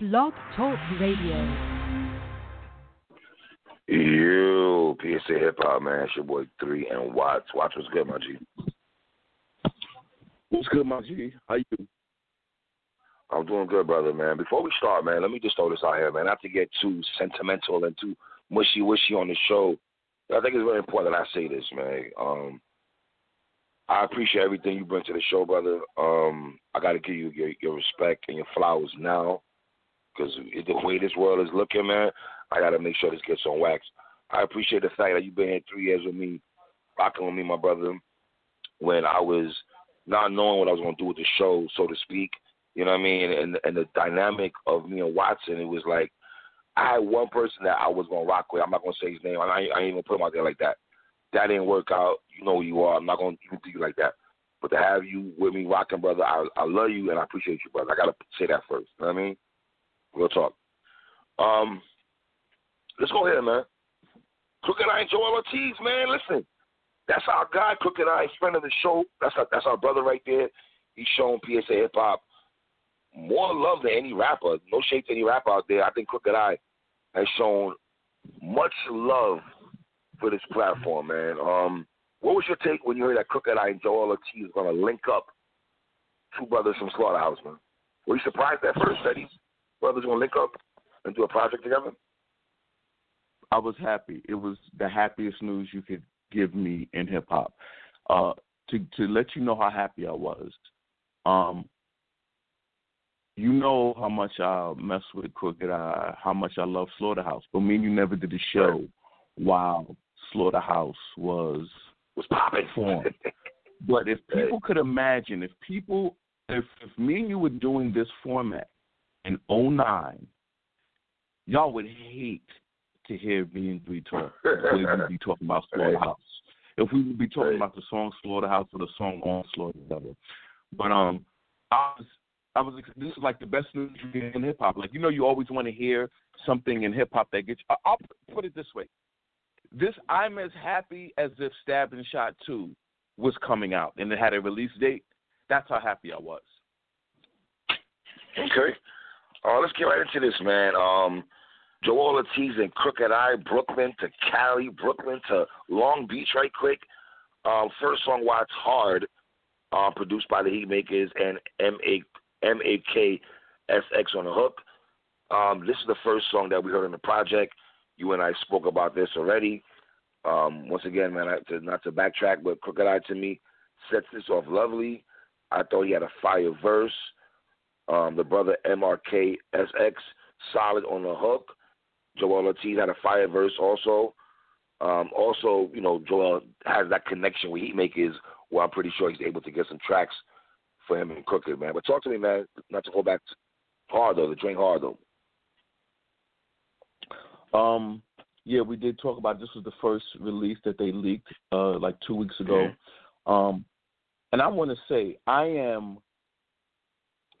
Blog Talk Radio. Yo, PSA Hip Hop, man. It's your boy 3 and Watts. Watch what's good, my G? What's good, my G? How you? I'm doing good, brother, man. Before we start, man, let me just throw this out here, man. Not to get too sentimental and too mushy wishy on the show. I think it's very important that I say this, man. Um, I appreciate everything you bring to the show, brother. Um, I got to give you your, your respect and your flowers now, because the way this world is looking, man, I got to make sure this gets on wax. I appreciate the fact that you've been here three years with me, rocking with me, my brother, when I was not knowing what I was going to do with the show, so to speak. You know what I mean? And and the dynamic of me and Watson, it was like I had one person that I was gonna rock with. I'm not gonna say his name. I I ain't even put him out there like that that didn't work out. You know who you are. I'm not gonna even do you like that. But to have you with me rocking, brother, I I love you and I appreciate you, brother. I gotta say that first. You know what I mean? Real talk. Um, let's go ahead, man. Crooked I and Joel Ortiz, man. Listen, that's our guy, Crooked I, friend of the show. That's our, that's our brother right there. He's showing PSA hip hop more love than any rapper. No shade to any rapper out there. I think Crooked I has shown much love for this platform, man. Um, what was your take when you heard that Crooked I and Joel Ortiz is going to link up two brothers from Slaughterhouse, man? Were you surprised at first these brothers to link up and do a project together? I was happy. It was the happiest news you could give me in hip hop. Uh, to to let you know how happy I was. Um, you know how much I mess with Crooked I, how much I love Slaughterhouse, but me and you never did a show while Slaughterhouse was was popping. Formed. but if people could imagine, if people, if, if me and you were doing this format in 09, y'all would hate to hear me and Three talk. we would be talking about Slaughterhouse. If we would be talking about the song Slaughterhouse or the song on Slaughterhouse. But um, I was I was this is like the best news in hip hop. Like you know, you always want to hear something in hip hop that gets. I'll put it this way: this I'm as happy as if Stabbed and Shot Two was coming out and it had a release date. That's how happy I was. Okay. Uh, let's get right into this, man. Um, Joel Ortiz and Crooked I, Brooklyn to Cali, Brooklyn to Long Beach, right quick. Um, first song, Watch Hard, uh, produced by the Heatmakerz and M-A-K SX on the hook. Um, this is the first song that we heard in the project. You and I spoke about this already. Um, once again, man, I, to, not to backtrack, but Crooked I to me sets this off lovely. I thought he had a fire verse. Um, the brother MRK SX solid on the hook. Joel Ortiz had a fire verse also. Um, also, you know, Joel has that connection with Heatmakerz where I'm pretty sure he's able to get some tracks for him and Crooked, man. But talk to me, man, not to go back hard though, to drink hard though. Um, yeah, we did talk about this was the first release that they leaked uh, like two weeks ago. Mm-hmm. Um, and I want to say I am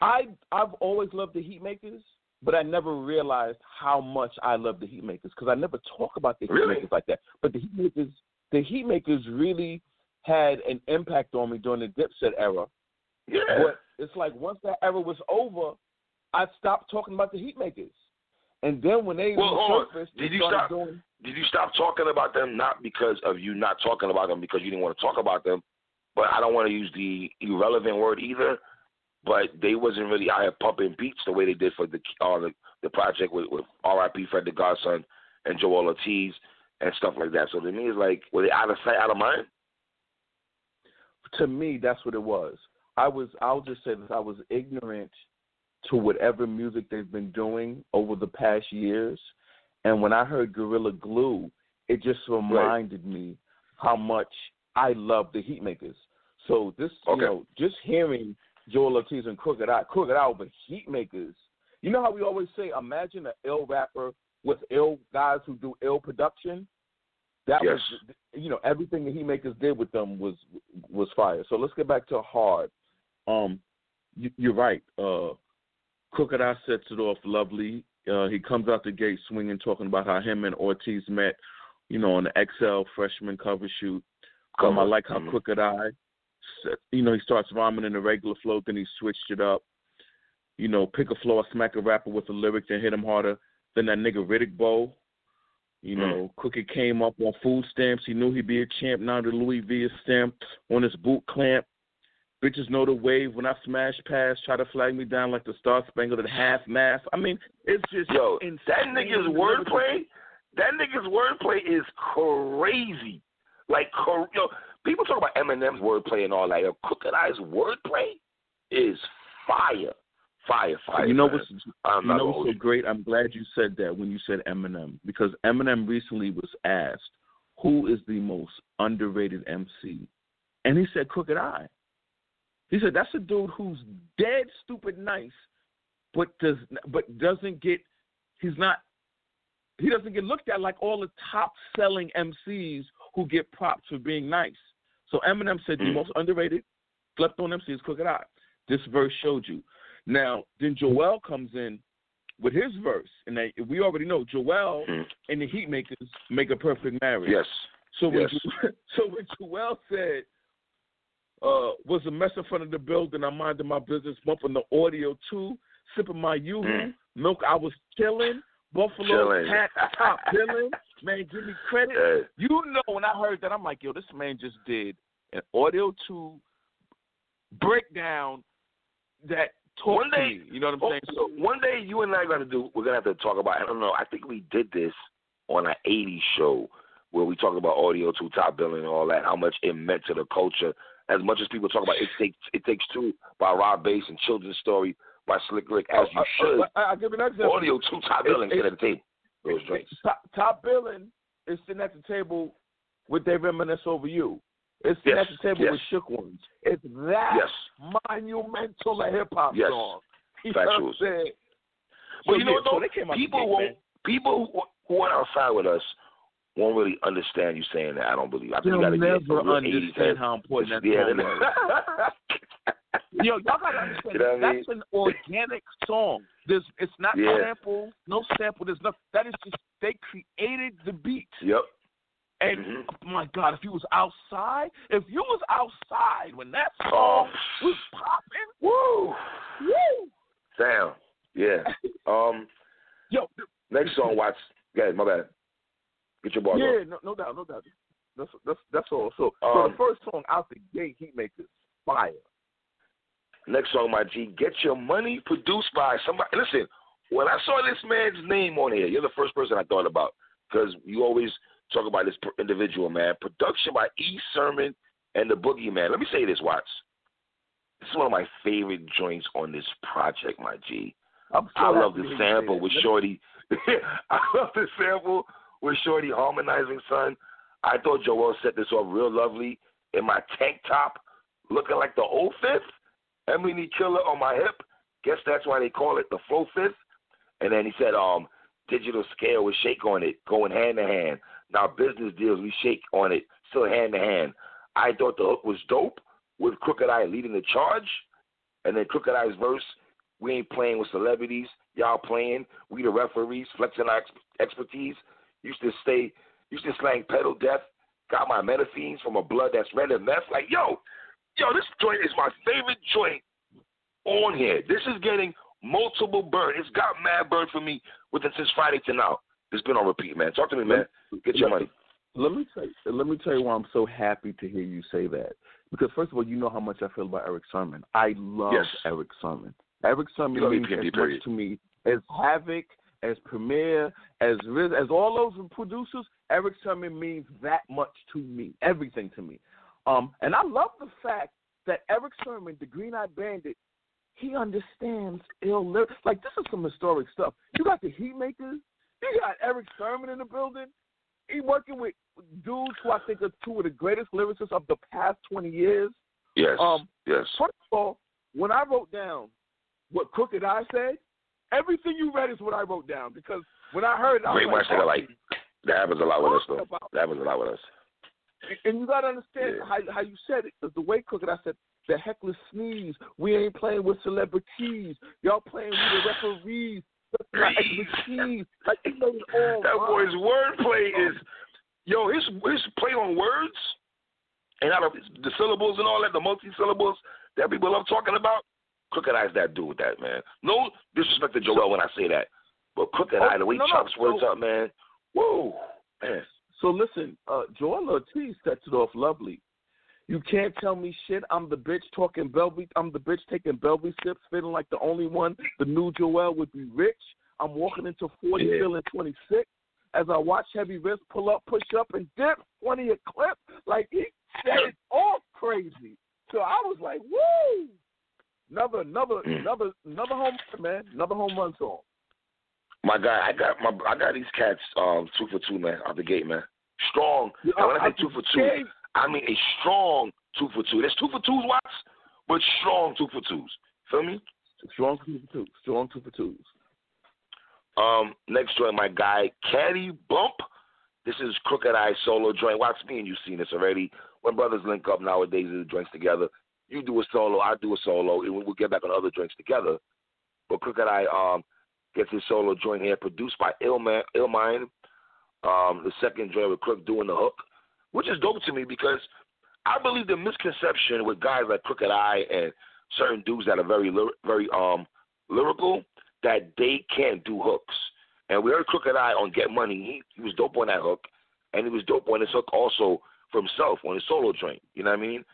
I I've always loved the Heatmakerz, but I never realized how much I love the Heatmakerz because I never talk about the really? Heatmakerz like that. But the Heatmakerz the Heatmakerz really had an impact on me during the Dipset era. Yeah. But it's like once that era was over, I stopped talking about the Heatmakerz. And then when they well, resurfaced, did you stop? Doing... Did you stop talking about them not because of you not talking about them because you didn't want to talk about them, but I don't want to use the irrelevant word either. But they wasn't really out here pumping beats the way they did for the uh, the, the project with, with R.I.P. Fred the Godson and Joel Ortiz and stuff like that. So to me, it's like were they out of sight, out of mind? To me, that's what it was. I was. I'll just say this: I was ignorant to whatever music they've been doing over the past years. And when I heard Gorilla Glue, it just reminded right. me how much I love the Heatmakerz. So this, okay. you know, just hearing Joel Ortiz and Crooked I. Crooked Eye I over Heatmakerz. You know how we always say, imagine an ill rapper with ill guys who do ill production. That yes. was, you know, everything the Heatmakerz did with them was was fire. So let's get back to hard. Um, you, are right. Uh, Crooked I sets it off lovely. Uh, he comes out the gate swinging, talking about how him and Ortiz met, you know, on the XL freshman cover shoot. Um, I like how mm-hmm. Crooked I, you know, he starts rhyming in the regular flow, then he switched it up. you know, pick a floor, smack a rapper with a lyric, and hit him harder than that nigga Riddick Bowe. You Hmm. know, Cookie came up on food stamps. He knew he'd be a champ. Now the Louis V is stamped on his boot clamp. Bitches know the wave when I smash past. Try to flag me down like the Star Spangled at half mast. I mean, it's just Yo, insane. that nigga's wordplay, that nigga's wordplay is crazy. Like, yo, people talk about Eminem's wordplay and all that. Yo, Crooked I's wordplay is fire, fire, fire. You know man. what's I'm you know what's so great? I'm glad you said that when you said Eminem because Eminem recently was asked who is the most underrated MC, and he said Crooked I. He said that's a dude who's dead stupid nice, but does but doesn't get he's not he doesn't get looked at like all the top selling MCs who get props for being nice. So Eminem said the Mm. most underrated slept on MC is Crooked I. This verse showed you. Now then Joel comes in with his verse, and they, we already know Joel Mm. and the Heatmakerz make a perfect marriage. Yes. So when Yes. Jo- so when Joel said, uh, was a mess in front of the building, I minded my business, bumping the audio too, sipping my yoo Mm. milk, I was chilling, Buffalo hat, top billing, man, give me credit. You know when I heard that, I'm like, yo, this man just did an Audio Two breakdown that talked One day- to me. You know what I'm Oh, saying? So one day you and I got to do. We're gonna have to talk about. I don't know. I think we did this on an '80s show where we talked about Audio Two top billing and all that. How much it meant to the culture. As much as people talk about it takes it takes two by Rob Base and Children's Story by Slick Rick, oh, as you uh, uh, should. I, I, will give you an example. Audio Two top It's- billing it's- sit at the table. Those joints. Top, top billing is sitting at the table with they reminisce over you. It's sitting Yes, at the table yes. with shook ones. It's that Yes. monumental a hip hop Yes. song. You know what I'm But So, you know yeah, what so though? they came out the people won't. man. People who, who are outside with us won't really understand you saying that. I don't believe. I think They'll you got to never get a real 80s understand head. how important that Yeah, song they- was. Yo, y'all gotta understand You know that's an organic song. There's it's not Yeah. sample, no sample, there's nothing that is just they created the beat. Yep. And Mhm. oh my God, if you was outside, if you was outside when that Oh. song was popping, Woo. woo, Damn. Yeah. Um. yo, Next song. Go ahead. My bad. Get your bars yeah, no, no doubt, no doubt. That's that's that's all. So, so Um, the first song out the gate, he makes it fire. Next song, my G. Get your money produced by somebody. Listen, when I saw this man's name on here, you're the first person I thought about because you always talk about this individual man. Production by E. Sermon and the Boogie Man. Let me say this, Watts. This is one of my favorite joints on this project, my G. I'm so I love the to hear you say sample with Shorty. I love the sample with Shorty harmonizing, son. I thought Joel set this off real lovely in my tank top, looking like the old fifth. Emily Killer on my hip. Guess that's why they call it the flow fifth. And then he said, um, digital scale with shake on it, going hand to hand. Now business deals we shake on it, still hand to hand. I thought the hook was dope with Crooked I leading the charge. And then Crooked I's verse, we ain't playing with celebrities. Y'all playing. We the referees, flexing our ex- expertise. Used to stay, used to slang pedal death. Got my metaphenes from a blood that's red and meth. Like, yo, yo, this joint is my favorite joint on here. This is getting multiple burn. It's got mad burn for me within since Friday to now. It's been on repeat, man. Talk to me, man. Get your money. Let me tell you, let me tell you why I'm so happy to hear you say that. Because first of all, you know how much I feel about Erick Sermon. I love Yes. Erick Sermon. Erick Sermon means as period. much to me as Havoc, as Premier, as Riz, as all those producers. Erick Sermon means that much to me, everything to me. Um, and I love the fact that Erick Sermon, the Green Eyed Bandit, he understands ill lyrics. Like this is some historic stuff. You got the Heatmakerz. You got Erick Sermon in the building. He working with dudes who I think are two of the greatest lyricists of the past twenty years. Yes. Um, yes. First of all, when I wrote down what Crooked I said, everything you read is what I wrote down because when I heard it, I Great was much nigga like. That happens a lot with us, though. That happens a lot with us. And you gotta understand Yeah. how how you said it. the way Crooked I said the heckless sneeze. We ain't playing with celebrities. Y'all playing with the referees. That's my expertise. Like it all That rhyme. boy's wordplay is, yo, his his play on words, and out of the syllables and all that, the multi syllables that people love talking about. Crooked I's that dude with that, man. No disrespect to Joel when I say that. But Crooked oh, Eye, the way no, he chops no, words no. up, man. Whoa, man. So listen, uh, Joel Ortiz sets it off lovely. You can't tell me shit. I'm the bitch talking Belby. I'm the bitch taking Belby sips, feeling like the only one. The new Joel would be rich. I'm walking into 40, yeah. feeling 26. As I watch Heavy Wrist pull up, push up, and dip 20 a clip, like he said it all crazy. So I was like, woo! Another, another, mm. another, another home run, man. Another home run song. My guy, I got my, I got these cats um two for two, man, out the gate, man. Strong. Yeah, and when I, say two for two, I mean a strong two for two. There's two for twos, Watts, but strong two for twos. Feel me? Strong two for two. Strong two for twos. Um, next joint, my guy, Caddy Bump. This is Crooked I solo joint. Watch me and you've seen this already. When brothers link up nowadays do joints together, you do a solo, I do a solo, and we'll get back on other joints together. But Crooked I um, gets his solo joint here, produced by Illmind. Illmind. Um, the second joint with Crook doing the hook, which is dope to me because I believe the misconception with guys like Crooked I and certain dudes that are very, very um lyrical that they can't do hooks. And we heard Crooked I on Get Money. He, he was dope on that hook, and he was dope on his hook also for himself on his solo joint. You know what I mean?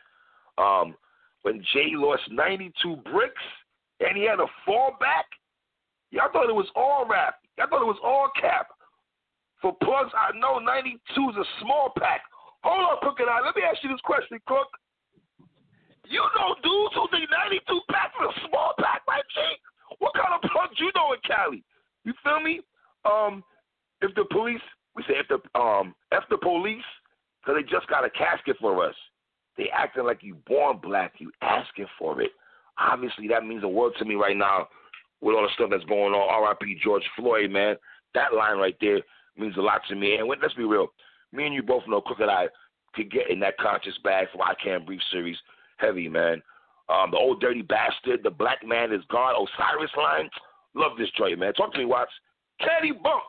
Um, when Jay lost 92 bricks and he had a fallback, y'all thought it was all rap. Y'all thought it was all cap. For plugs, I know 92 is a small pack. Hold on, Crooked I. Let me ask you this question, Crook. You know dudes who think 92 packs is a small pack, right, G? What kind of plugs you know in Cali? You feel me? Um, if the police, we say if the um, if the police, because they just got a casket for us, they acting like you born black, you asking for it. Obviously, that means a world to me right now with all the stuff that's going on. R.I.P. George Floyd, man. That line right there means a lot to me. And let's be real, me and you both know Crooked I could get in that conscious bag for I Can't Breathe series heavy, man. Um, the old dirty bastard, the black man is God, Osiris line. Love this joint, man. Talk to me, Watts. Caddy Bump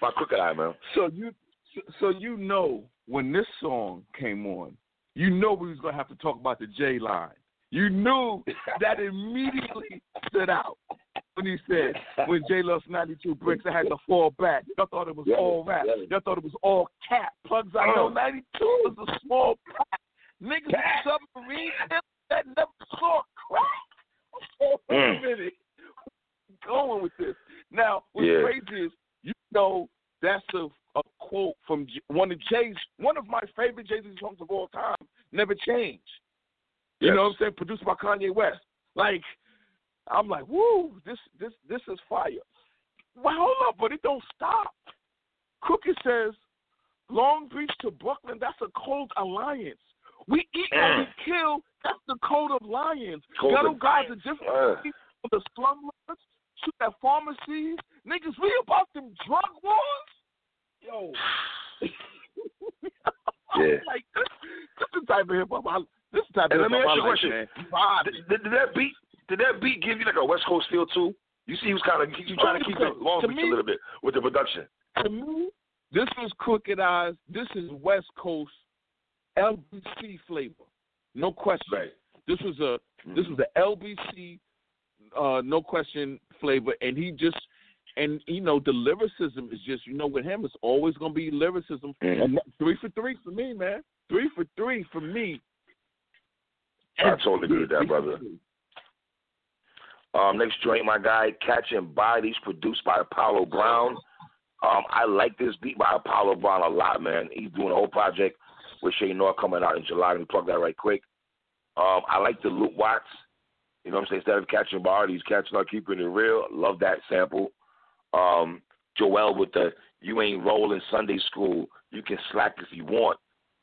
by Crooked I, man. So you, so you know when this song came on, you know we was gonna have to talk about the J line. You knew that immediately stood out when he said when Jay lost 92 bricks, I had to fall back. Y'all thought it was yeah, all rap. Yeah. Y'all thought it was all cap. Plugs I know 92 was a small crack. Niggas submarine that never saw crack. Mm. minute. Going with this. Now, what's yeah. crazy is you know that's a, a quote from one of Jay's one of my favorite Jay Z songs of all time, Never Change. You yes. know what I'm saying? Produced by Kanye West. Like, I'm like, woo, this this this is fire. Well, hold up, but it don't stop. Cookie says, Long Beach to Brooklyn, that's a cold alliance. We eat and we kill. That's the code of lions. Ghetto guys are different uh. from the slumlords, shoot at pharmacies. Niggas, we about them drug wars? Yo. yeah. like, this, this is the type of hip hop type and of let me ask you a question. Did, did, did, that beat did that beat give you like a West Coast feel too? You see, he was kind of you trying to keep it long beach a little bit with the production. To me, this was Crooked I's. This is West Coast LBC flavor, no question. Right. This was a mm-hmm. this was a LBC, uh, no question flavor, and he just and you know the lyricism is just you know with him it's always gonna be lyricism. Mm-hmm. Three for three for me, man. Three for three for me. I totally agree with that, brother. Um, next joint, my guy, Catching Bodies, produced by Apollo Brown. Um, I like this beat by Apollo Brown a lot, man. He's doing a whole project with Che Noir coming out in July. Let me plug that right quick. Um, I like the Luke Watts. You know what I'm saying? Instead of catching bodies, catching up, keeping it real. Love that sample. Um, Joel with the You Ain't Rolling Sunday School. You can slack if you want.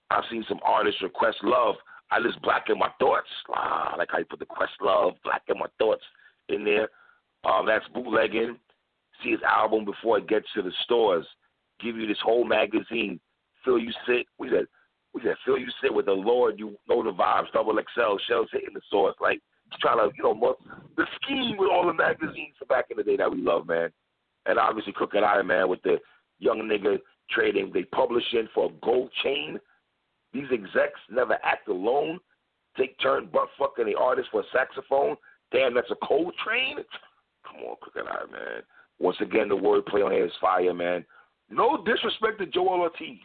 I've seen some artists request love. I just blacken my thoughts. Ah, I like how you put the quest love, blacken my thoughts in there. Um, that's bootlegging. See his album before it gets to the stores. Give you this whole magazine. Feel you sit. We said, we said, feel you sit with the Lord. You know the vibes. Double XL shells hitting the source. Like trying to, you know, the scheme with all the magazines from back in the day that we love, man. And obviously Crooked I, man, with the young nigga trading. They publishing for a gold chain these execs never act alone. Take turn butt fucking the artist for a saxophone. Damn, that's a cold train. Come on, Crooked I, man. Once again, the wordplay on here is fire, man. No disrespect to Joel Ortiz.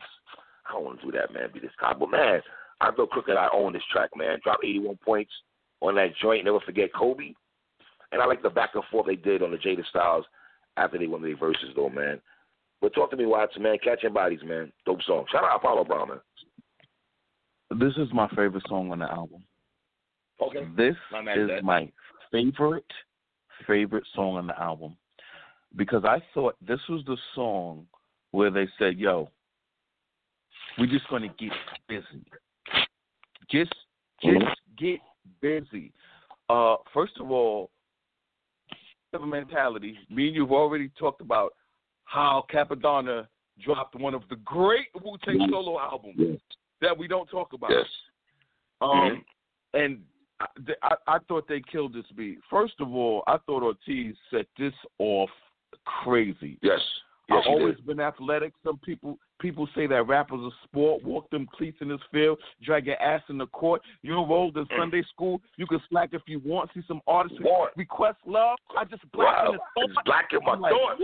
I don't want to do that, man. Be this guy, but man, I thought Crooked I owned this track, man. Dropped 81 points on that joint. Never forget Kobe. And I like the back and forth they did on the Jada Styles after they won their verses, though, man. But talk to me, Watson, man. Catching Bodies, man. Dope song. Shout out Apollo Brown, man. This is my favorite song on the album. Okay. This is my favorite, favorite song on the album. Because I thought this was the song where they said, yo, we're just going to get busy. Just, just mm-hmm. get busy. Uh, first of all, a mentality. Me and you've already talked about how Cappadonna dropped one of the great Wu Tang mm-hmm. solo albums yes. That we don't talk about. Yes. Um, mm-hmm. and I, I, thought they killed this beat. First of all, I thought Ortiz set this off crazy. Yes. Yes, I've always did. been athletic. Some people people say that rappers was a sport. Walk them cleats in this field, drag your ass in the court. You enrolled in mm. Sunday school. You can slack if you want. See some artists request love. I just black wow. in the thought. black in my like, thought.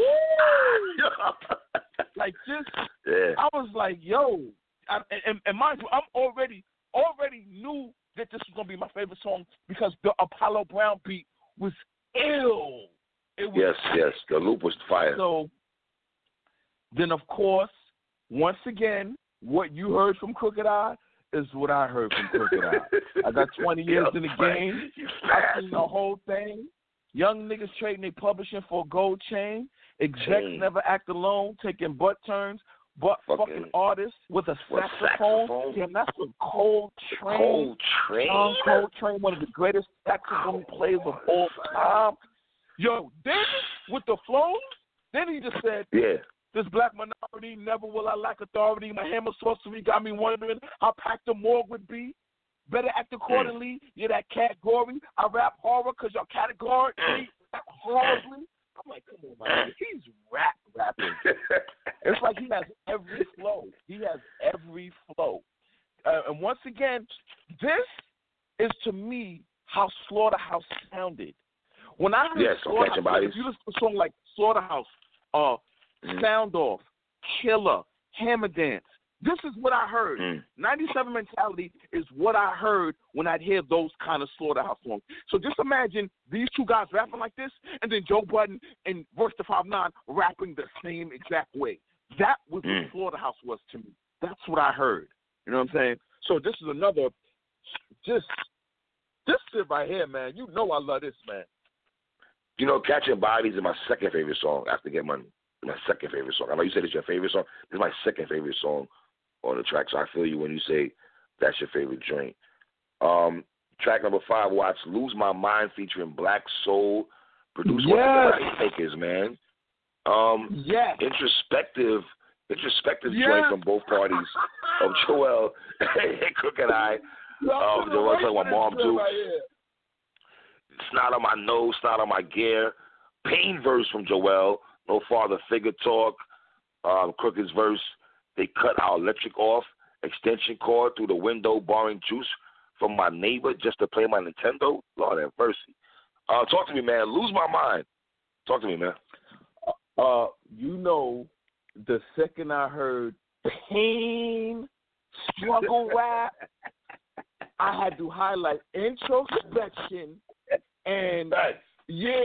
like just, yeah. I was like, yo, I, and, and mind you, I'm already already knew that this was gonna be my favorite song because the Apollo Brown beat was ill. It was yes, yes, the loop was fire. So then, of course, once again, what you heard from Crooked I is what I heard from Crooked Eye. I got 20 years in the game. I seen the whole thing. Young niggas trading their publishing for a gold chain. Execs never act alone, taking butt turns. But fucking, fucking artists with a saxophone. saxophone. Damn, that's a cold train. Cold train. John Coltrane, one of the greatest saxophone oh, players of all time. Yo, then with the flow, then he just said, "Yeah, this black minority, never will I lack authority. My hammer sorcery got me wondering how packed the morgue would be. Better act hmm. accordingly. You're that category. I rap horror because your category mm. rap horribly. I'm like, come on, man. He's rap rapping. it's like he has every flow. He has every flow. Uh, and once again, this is to me how Slaughterhouse sounded. When I heard yes, Slaughterhouse, if you listen to a song like Slaughterhouse, uh, mm. Sound Off, Killer, Hammer Dance. This is what I heard. Mm. 97 mentality is what I heard when I'd hear those kind of slaughterhouse songs. So just imagine these two guys rapping like this, and then Joe Budden and Royce da Five Nine rapping the same exact way. That was mm. what slaughterhouse was to me. That's what I heard. You know what I'm saying? So this is another, just this shit right here, man. You know I love this, man. You know, Catching Bodies is my second favorite song after Get Money my second favorite song. I know you said it's your favorite song. This is my second favorite song on the track. So I feel you when you say that's your favorite joint. Um, track number five, watch "Lose My Mind" featuring Black Soul, produced yes. by the Makers, man. Um, yes. introspective, introspective yes. joint from both parties of Joel and Crooked I. Um, Joel talking about Mom too. Snot on my nose, snot on my gear. Pain verse from Joel. No father figure talk. Um, Crooked's verse. They cut our electric off, extension cord through the window, borrowing juice from my neighbor just to play my Nintendo. Lord have mercy. Uh, talk to me, man. Lose my mind. Talk to me, man. Uh, you know, the second I heard pain, struggle rap, I had to highlight introspection and. Yeah,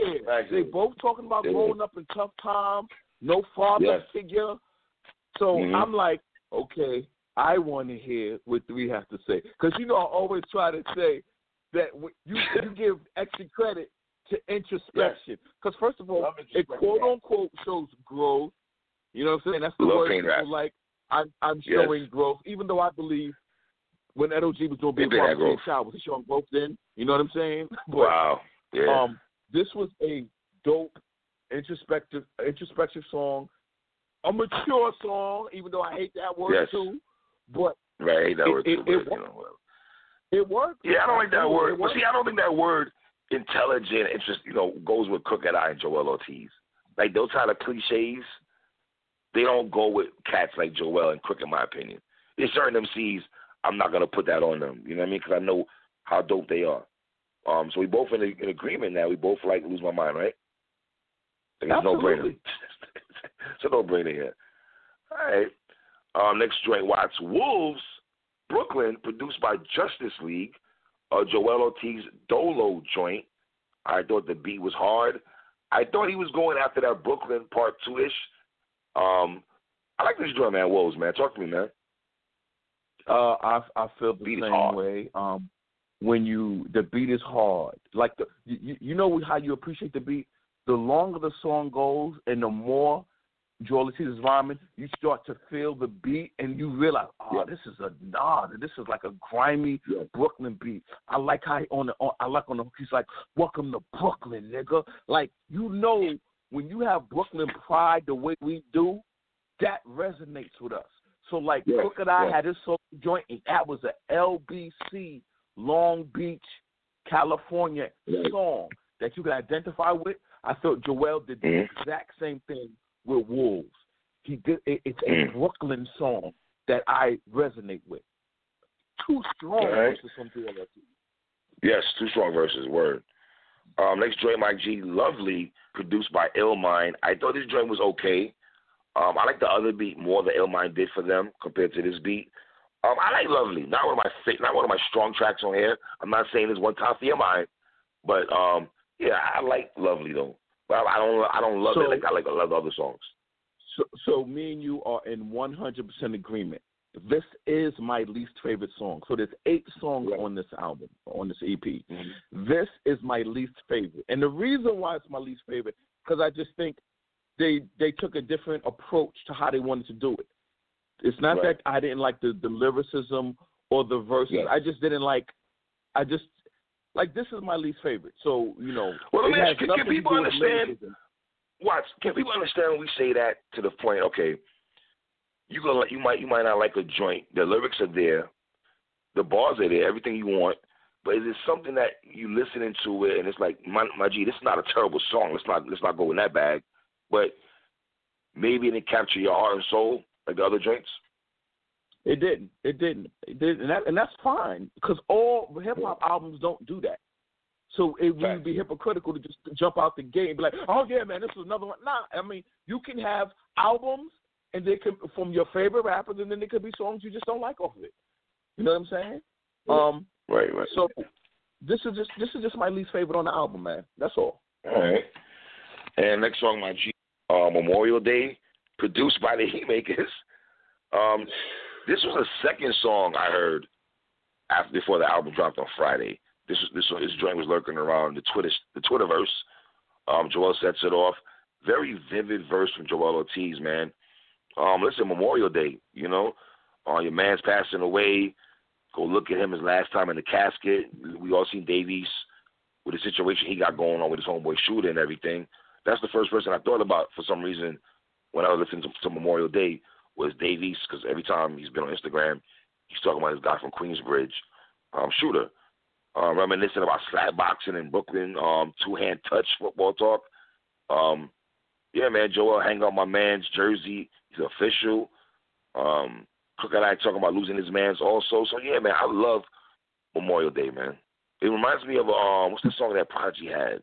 they both talking about growing up in tough times, no father yes. figure. So mm-hmm. I'm like, okay, I want to hear what we have to say because you know I always try to say that you you give extra credit to introspection because yes. first of all, it quote unquote shows growth. You know what I'm saying? That's the Lil word people rap. like. I'm I'm showing yes. growth, even though I believe when Ed O.G. was doing Big Brother Child, was he showing growth then? You know what I'm saying? But, wow. Yeah. Um, this was a dope introspective introspective song, a mature song, even though I hate that word yes. too. But right, I hate that it, word too. It, but, it, you know, it worked. Yeah, I don't like that word. But see, I don't think that word intelligent, interest, you know, goes with Crooked I and Joel Ortiz. Like those kind of cliches, they don't go with cats like Joel and Crook, in my opinion. There's certain MCs I'm not gonna put that on them. You know what I mean? Because I know how dope they are. Um, so we both in, in agreement now. We both like lose my mind, right? It's no brainer. it's a no brainer here. All right. Um, next joint, Watts Wolves, Brooklyn, produced by Justice League. Uh, Joell Ortiz Dolo joint. I thought the beat was hard. I thought he was going after that Brooklyn Part Two ish. Um, I like this joint, man. Wolves, man. Talk to me, man. Uh, I I feel the beat same way. Um, when you the beat is hard, like the you, you know how you appreciate the beat. The longer the song goes, and the more Joell Ortiz is rhyming, you start to feel the beat, and you realize, oh, yeah. this is a nod. This is like a grimy yeah. Brooklyn beat. I like how he on the on, I like on the he's like, "Welcome to Brooklyn, nigga." Like you know, when you have Brooklyn pride the way we do, that resonates with us. So like yeah. Crooked I had his solo joint, and that was a LBC Long Beach, California song that you could identify with. I thought Joell did the mm-hmm. exact same thing with Wolves. He did. It, it's a mm. Brooklyn song that I resonate with. Too strong right. versus some Yes, two strong verses. Word. Um, next joint, Mike G, Lovely, produced by Illmind. I thought this joint was okay. Um, I like the other beat more that Illmind did for them compared to this beat. Um, I like Lovely. Not one of my not one of my strong tracks on here. I'm not saying it's one top your mind, but um, yeah, I like Lovely though. But I don't I don't love so, it like I like a lot of other songs. So, so me and you are in 100% agreement. This is my least favorite song. So there's eight songs right. on this album, on this EP. Mm-hmm. This is my least favorite, and the reason why it's my least favorite because I just think they they took a different approach to how they wanted to do it. It's not right. that I didn't like the, the lyricism or the verses. Yes. I just didn't like. I just like this is my least favorite. So you know, well, let me ask, can, can people understand? Watch. Can people understand when we say that to the point? Okay, you gonna you might you might not like a joint. The lyrics are there, the bars are there, everything you want. But is it something that you listening to it and it's like, my, my G, this is not a terrible song. Let's not let's not go in that bag. But maybe it didn't capture your heart and soul like the other joints. It didn't. It didn't. It didn't, and, that, and that's fine because all hip hop albums don't do that. So it would be hypocritical to just jump out the gate and be like, "Oh yeah, man, this is another one." Nah, I mean, you can have albums and they can from your favorite rappers, and then there could be songs you just don't like off of it. You know what I'm saying? Um, right, right. So this is just this is just my least favorite on the album, man. That's all. All right. And next song, my G, uh, Memorial Day, produced by the Heatmakerz. Um, this was the second song I heard after before the album dropped on Friday. This was this this joint was lurking around the Twitter the Twitterverse. Um, Joell sets it off. Very vivid verse from Joell Ortiz, man. Um, listen, Memorial Day, you know, uh, your man's passing away. Go look at him his last time in the casket. We all seen Dave East with the situation he got going on with his homeboy shooter and everything. That's the first person I thought about for some reason when I was listening to, to Memorial Day was Dave East because every time he's been on Instagram, he's talking about this guy from Queensbridge, um, shooter, uh, reminiscing about slap boxing in Brooklyn, um, two hand touch football talk. Um, yeah, man, Joell hang up my man's jersey. He's official. Um, Cook and I talking about losing his man's also. So yeah, man, I love Memorial Day, man. It reminds me of um, what's the song that Prodigy had?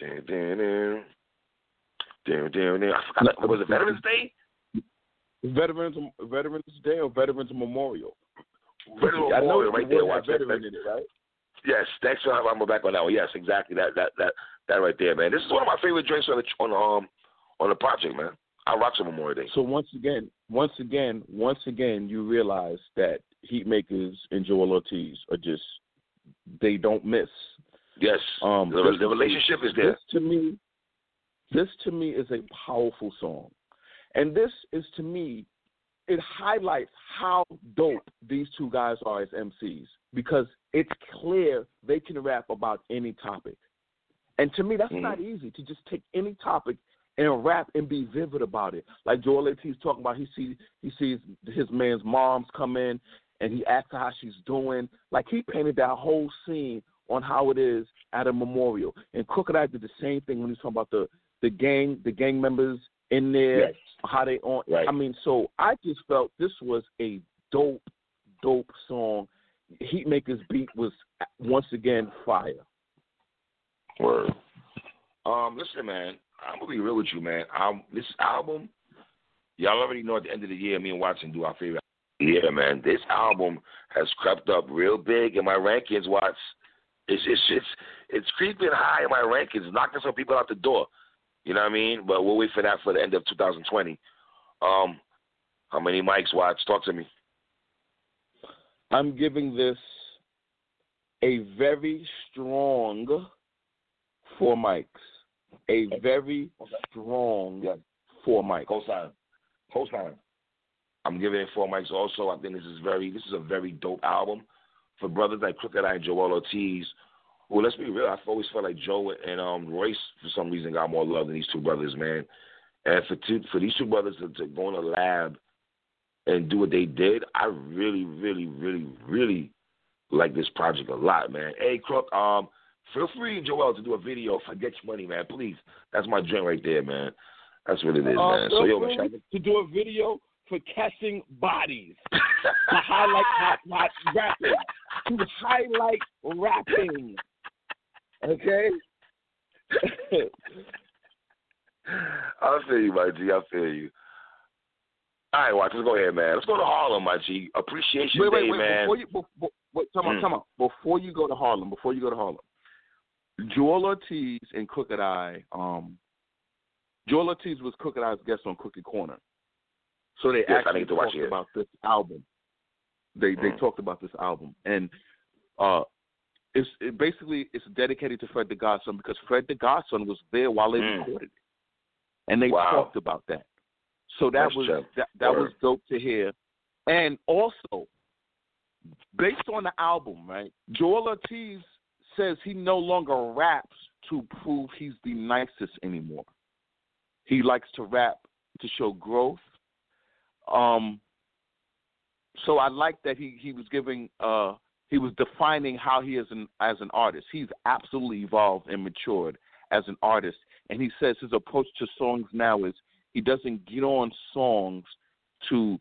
Damn, damn. Damn, damn, damn. I forgot. Was it Veterans Day? Veterans Veterans Day or Veterans Memorial? Veterans I Memorial, right there. Watch veteran that. in it, right? Yes, thanks for having me back on that one. Yes, exactly. That that that that right there, man. This is one of my favorite drinks on the on the um on the project, man. I rock some Memorial Day. So once again, once again, once again, you realize that Heatmakerz and Joell Ortiz are just they don't miss. Yes, um, the, the relationship is there. This to me, this to me is a powerful song. And this is to me, it highlights how dope these two guys are as MCs because it's clear they can rap about any topic. And to me, that's mm-hmm. not easy to just take any topic and rap and be vivid about it. Like Joell Ortiz talking about, he sees he sees his man's moms come in and he asks her how she's doing. Like he painted that whole scene on how it is at a memorial. And Crooked I did the same thing when he was talking about the the gang the gang members in there, yes. how they on. Right. I mean, so I just felt this was a dope, dope song. Heatmaker's beat was once again fire. Word. Um, listen, man, I'm gonna be real with you, man. Um, this album, y'all already know at the end of the year, me and Watson do our favorite. Yeah, man, this album has crept up real big in my rankings. Watts, it's it's it's it's creeping high in my rankings, knocking some people out the door. You know what I mean? But we'll wait for that for the end of 2020. Um, how many mics, Watts? Talk to me. I'm giving this a very strong four mics. A very strong yeah. four mics. Cosign. Cosign. I'm giving it four mics also. I think this is very this is a very dope album for brothers like Crooked I and Joel Ortiz. Well, let's be real. I've always felt like Joe and um, Royce for some reason got more love than these two brothers, man. And for two, for these two brothers to, to go in the lab and do what they did, I really, really, really, really like this project a lot, man. Hey, Crook, um, feel free, Joel, to do a video for Get Your Money, man. Please. That's my dream right there, man. That's what it is, uh, man. So, yo, man, to do a video for catching bodies, to highlight hot, hot rapping, to highlight rapping. Okay? I feel you, my G. I feel you. All right, watch. Let's go ahead, man. Let's go to Harlem, my G. Appreciation wait, wait, Day, wait, man. Before you, before, wait, come on, mm. come on. Before you go to Harlem, before you go to Harlem, Joel Ortiz and Crooked I. um, Joel Ortiz was Crooked I's guest on Crooked Corner, so they yes, actually talked about this album. They mm. they talked about this album, and uh, it's it basically it's dedicated to Fred the Godson because Fred the Godson was there while they mm. recorded it, and they wow. talked about that. So that That's was true. that, that was dope to hear. And also, based on the album, right? Joel Ortiz says he no longer raps to prove he's the nicest anymore. He likes to rap to show growth. Um so I like that he, he was giving uh he was defining how he is an, as an artist. He's absolutely evolved and matured as an artist. And he says his approach to songs now is he doesn't get on songs to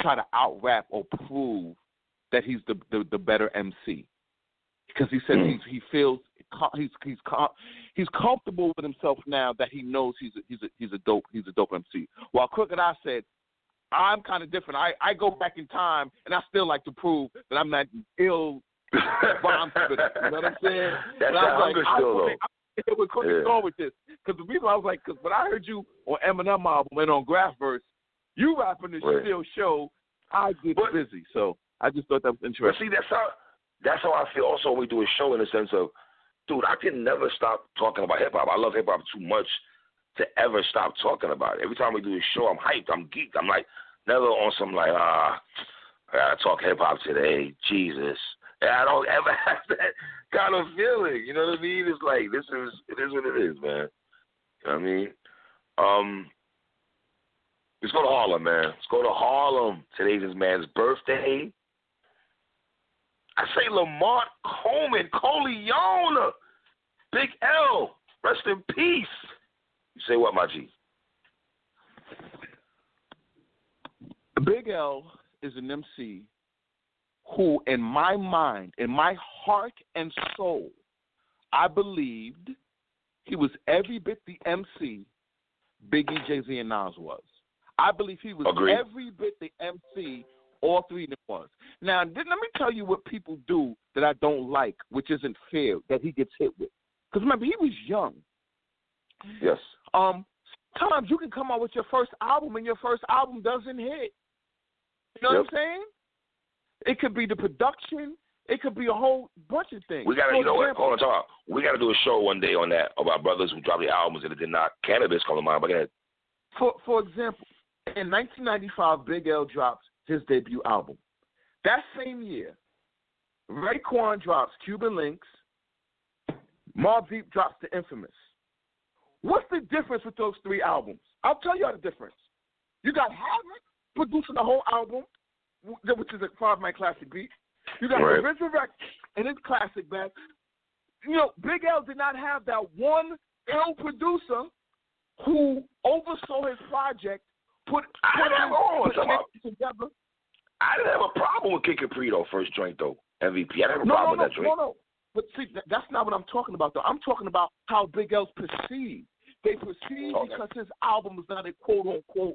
try to out rap or prove that he's the, the, the better MC. Because he says hmm. he's, he feels he's he's he's comfortable with himself now that he knows he's a, he's a, he's a dope he's a dope MC. While Crooked I said I'm kind of different. I, I go back in time and I still like to prove that I'm not ill bomb You know what I'm saying? That's but that hunger like, still, though. We're quick yeah. going with this because the reason I was like, because when I heard you on Eminem album and on Graphverse, you rapping this right. still show I get but, busy. So I just thought that was interesting. But see, that's how that's how I feel. Also, when we do a show in the sense of, dude, I can never stop talking about hip hop. I love hip hop too much to ever stop talking about it. Every time we do a show, I'm hyped. I'm geeked. I'm like never on some like ah, I gotta talk hip hop today. Jesus. And I don't ever have that kind of feeling. You know what I mean? It's like this is it is what it is, man. You know what I mean? Um Let's go to Harlem, man. Let's go to Harlem. Today's his man's birthday. I say Lamont Coleman, Corleone, Big L, rest in peace. You say what, my G? Big L is an MC who, in my mind, in my heart and soul, I believed he was every bit the MC Biggie, Jay Z, and Nas was. I believe he was Agreed. every bit the MC all three of them was. Now, let me tell you what people do that I don't like, which isn't fair, that he gets hit with. Because remember, he was young. Yes. Um, sometimes you can come out with your first album and your first album doesn't hit. You know yep. what I'm saying? It could be the production. It could be a whole bunch of things. We gotta, For you know example, what? Hold on, talk. We gotta do a show one day on that about brothers who dropped the albums and it did not. Canibus come to mind, but go ahead. For for example, in 1995, Big L drops his debut album. That same year, Raekwon drops Cuban Linx. Mobb Deep drops The Infamous. What's the difference with those three albums? I'll tell you the difference. You got Havoc producing the whole album, which is a five my classic beat. You got right. the Resurrect and his classic back. You know, Big L did not have that one L producer who oversaw his project, put I put, didn't have, hold on, put out. together. I didn't have a problem with Kid Capri though, first joint though. MVP. I didn't have a no, problem no, with that no, joint. no, no. But see, that's not what I'm talking about, though. I'm talking about how Big L's perceived. They proceed Okay. because his album is not a quote unquote,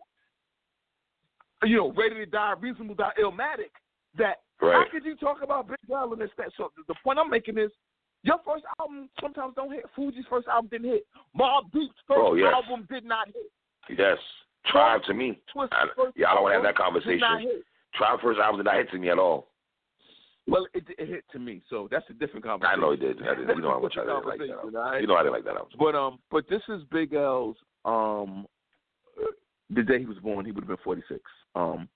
you know, ready to die, reasonable die, illmatic. That how Right. could you talk about Big L and this that? So the point I'm making is, your first album sometimes don't hit. Fugees' first album didn't hit. Mobb Deep's first Oh, yes. album did not hit. Yes. Tribe to me. I, yeah, I don't want to have that conversation. Tribe first album did not hit to me at all. Well, it, it hit to me, so that's a different conversation. I know he did. I did. You know how much I didn't like that album. right? You know I didn't like that album. But um, but this is Big L's um, the day he was born, he would have been forty six. Um,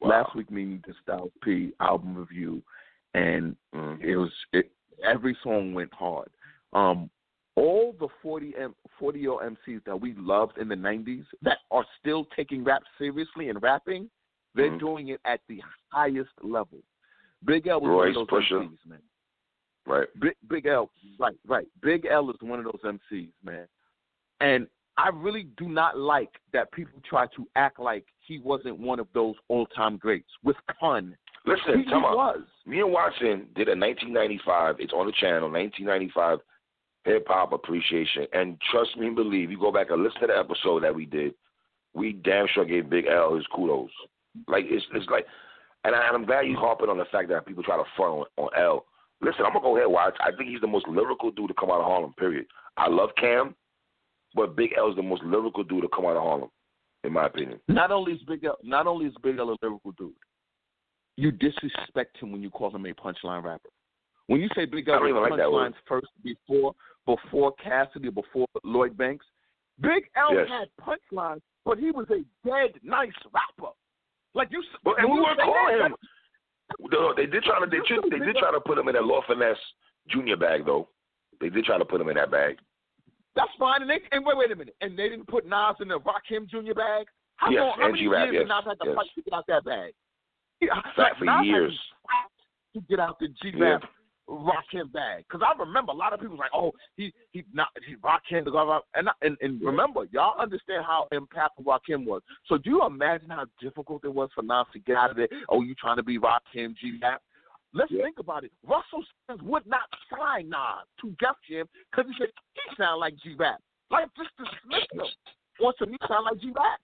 Wow. last week me did Styles P album review, and Mm. it was it, every song went hard. Um, all the 40 M, 40 year MCs that we loved in the 90s that are still taking rap seriously and rapping, they're Mhm. doing it at the highest level. Big L was Royce, one of those Pusha. MCs, man. Right. Big Big L, right, right. Big L is one of those MCs, man. And I really do not like that people try to act like he wasn't one of those all time greats with pun. Listen, He, he come on. was. Me and Watson did a 1995. It's on the channel. 1995 Hip Hop Appreciation. And trust me and believe, you go back and listen to the episode that we did. We damn sure gave Big L his kudos. Like it's it's like, and, I, I'm glad you harping on the fact that people try to front on, on L. Listen, I'm gonna go ahead. and Watch. I think he's the most lyrical dude to come out of Harlem. Period. I love Cam, but Big L is the most lyrical dude to come out of Harlem, in my opinion. Not only is Big L, not only is Big L a lyrical dude, you disrespect him when you call him a punchline rapper. When you say Big L was like that punchlines first before before Cassidy, before Lloyd Banks, Big L Yes. had punchlines, but he was a dead nice rapper. Like you, But, and we weren't calling him. No, they did try to. They, did- they did try to put him in that Lord Finesse Junior bag, though. They did try to put him in that bag. That's fine. And they and wait, wait a minute. And they didn't put Nas in the Rakim Junior bag. How Yes, long? How many years yes, Nas have to yes. fight to get out that bag? Yeah, Fact for Nas had years. to get out the G-Rap Rakim bag. Because I remember a lot of people like, oh, he he not he Rakim. And I- and and remember, y'all understand how impactful Rakim was. So do you imagine how difficult it was for Nas to get out of there? Oh, you trying to be Rakim G-Rap? Let's Yeah. think about it. Russell Simmons would not sign Nas to Def Jam because he said he sound like G-Rap. Like just dismiss him. Wants him to sound like G-Rap.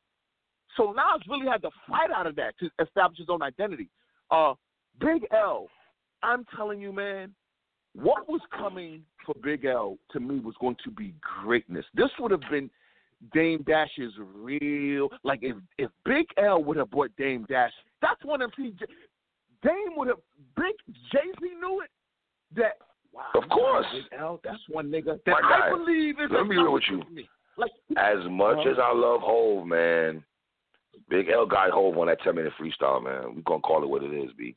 So Nas really had to fight out of that to establish his own identity. Uh, Big L, I'm telling you, man, what was coming for Big L to me was going to be greatness. This would have been Dame Dash's real. Like if if Big L would have bought Dame Dash, that's one of the Dame would have. Big Jay Z knew it. That wow, Of course. Big L, that's one nigga that My I guy, believe is let me real with you. me. Like As much Uh-huh. as I love Hove, man, Big L got Hove on that 10 minute freestyle, man. we going to call it what it is, B.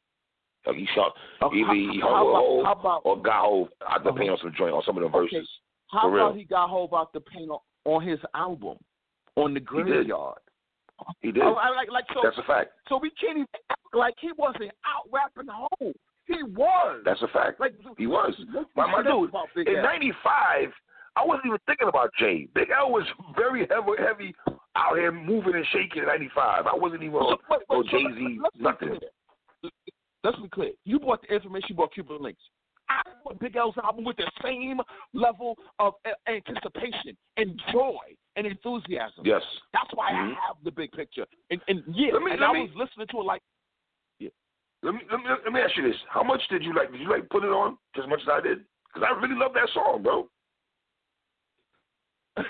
Like he shot, Okay, either he how- about- how about- or got Hove out the paint on some joint, on some of the Okay. verses. How For real. about he got Hove out the paint on, on his album, on the did. graveyard? He did. Oh, I like like so. That's a fact. so we can't even act like he wasn't out rapping home. He was. That's a fact. like He was. My, my dude, in '95, I wasn't even thinking about Jay. Big L was very heavy, heavy out here moving and shaking in '95. I wasn't even on So, no Jay Z, nothing. clear. Let's be clear. You bought the information. You bought Cuban Linx. I bought Big L's album with the same level of anticipation and joy and enthusiasm. Yes. That's why Mhm. I have the big picture. And, and yeah, me- and I me- was listening to it like. Yeah. Let me, let me let me ask you this: How much did you like? Did you like put it on as much as I did? Because I really love that song, bro.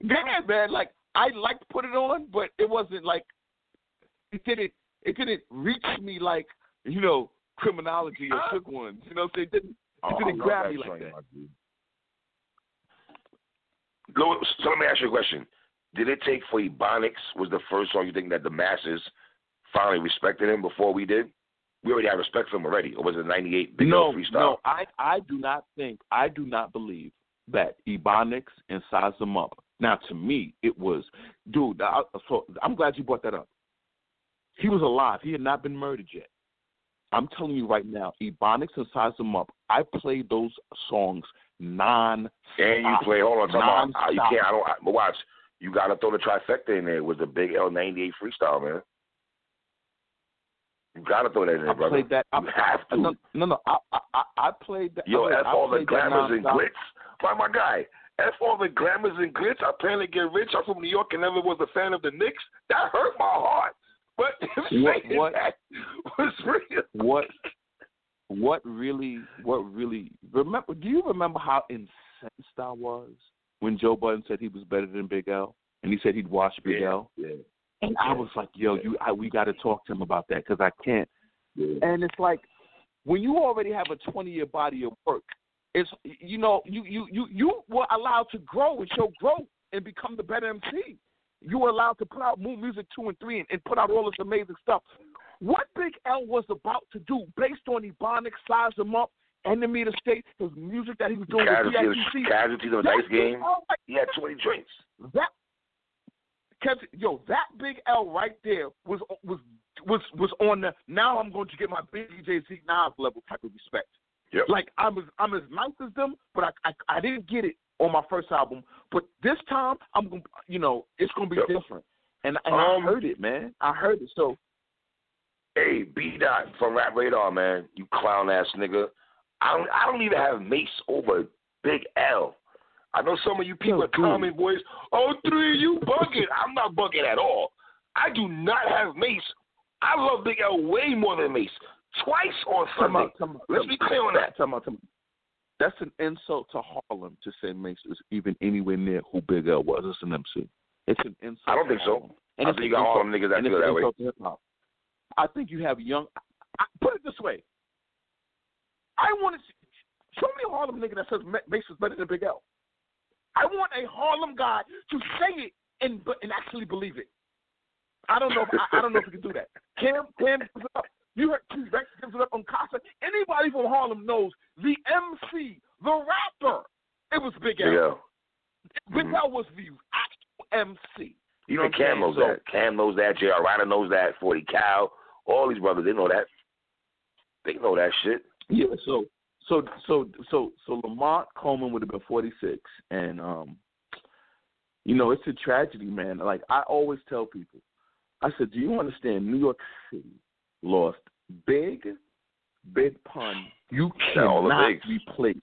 yeah, man. Like I liked put it on, but it wasn't like it didn't. It didn't reach me like you know criminology or took ones. You know, what I'm saying? it didn't. It Oh, I didn't grab me like that. dude. So let me ask you a question: Did it take for Ebonics was the first song you think that the masses finally respected him before we did? We already had respect for him already, or was it '98 Big no, freestyle? no, I I do not think I do not believe that Ebonics and Size Them Up. Now, to me, it was, dude. I, so I'm glad you brought that up. He was alive. He had not been murdered yet. I'm telling you right now, Ebonics and Size Them Up. I played those songs non. And you play. Hold on, talking about, uh, you can't. I don't. I, but watch. You got to throw the trifecta in there with the Big L '98 freestyle, man. You gotta throw that in, I brother. played that. I, you have to. No, no, no. I, I, I played that. Yo, I, F I all the glamours and glitz. My my guy. F all the glamours and glitz. I plan to get rich. I'm from New York and never was a fan of the Knicks. That hurt my heart. But What- what- that was real. What? What really? What really? Remember? Do you remember how incensed I was when Joe Budden said he was better than Big L, and he said he'd watch Big yeah, L, yeah, and I was like, "Yo, you, I, we got to talk to him about that because I can't." yeah. And it's like when you already have a 20 year body of work, it's you know you you you you were allowed to grow and show growth and become the better MC. You were allowed to put out Mood Muzik two and three and, and put out all this amazing stuff. What Big L was about to do, based on Ebonics, Size Him Up, Enemy of the State, his music that he was doing with Casualties, casualties of a dice game. Right- He had 20 drinks. that Cause, yo, that Big L right there was was was was on the now I'm going to get my Big Jay Z Nas level type of respect. Yep. Like I'm as I'm as nice as them, but I, I I didn't get it on my first album. But this time I'm gonna you know it's gonna be different. And and Um, I heard it, man. I heard it. So Hey, B Dot from Rap Radar, man. You clown ass nigga. I don't I don't even have Mase over Big L. I know some of you people are comment boys, oh three, you bugging. I'm not bugging at all. I do not have Mase. I love Big L way more than Mase. Twice on Come on, come on, Let's be clear on that. Come on, come on. That's an insult to Harlem to say Mase is even anywhere near who Big L was as an MC. It's an insult. I don't think so. And I think an you got them niggas that feel that way. I think you have young. I, put it this way. I want to see, show me a Harlem nigga that says Ma- Mase is better than Big L. I want a Harlem guy to say it and and actually believe it. I don't know. If, I, I don't know if he can do that. Cam Cam up. You heard T Rex gives it up on Casa. Anybody from Harlem knows the MC, the rapper. It was Big L. L. Big Mhm. L was the actual MC. You Even Cam knows So- that. Cam knows that. J.R. Writer knows that. 40 Cal. All these brothers, they know that. They know that shit. Yeah, so so so so so Lamont Coleman would have been forty six and um you know, it's a tragedy, man. Like I always tell people, I said, Do you understand New York City lost big, big pun. You Yeah, all the cannot replace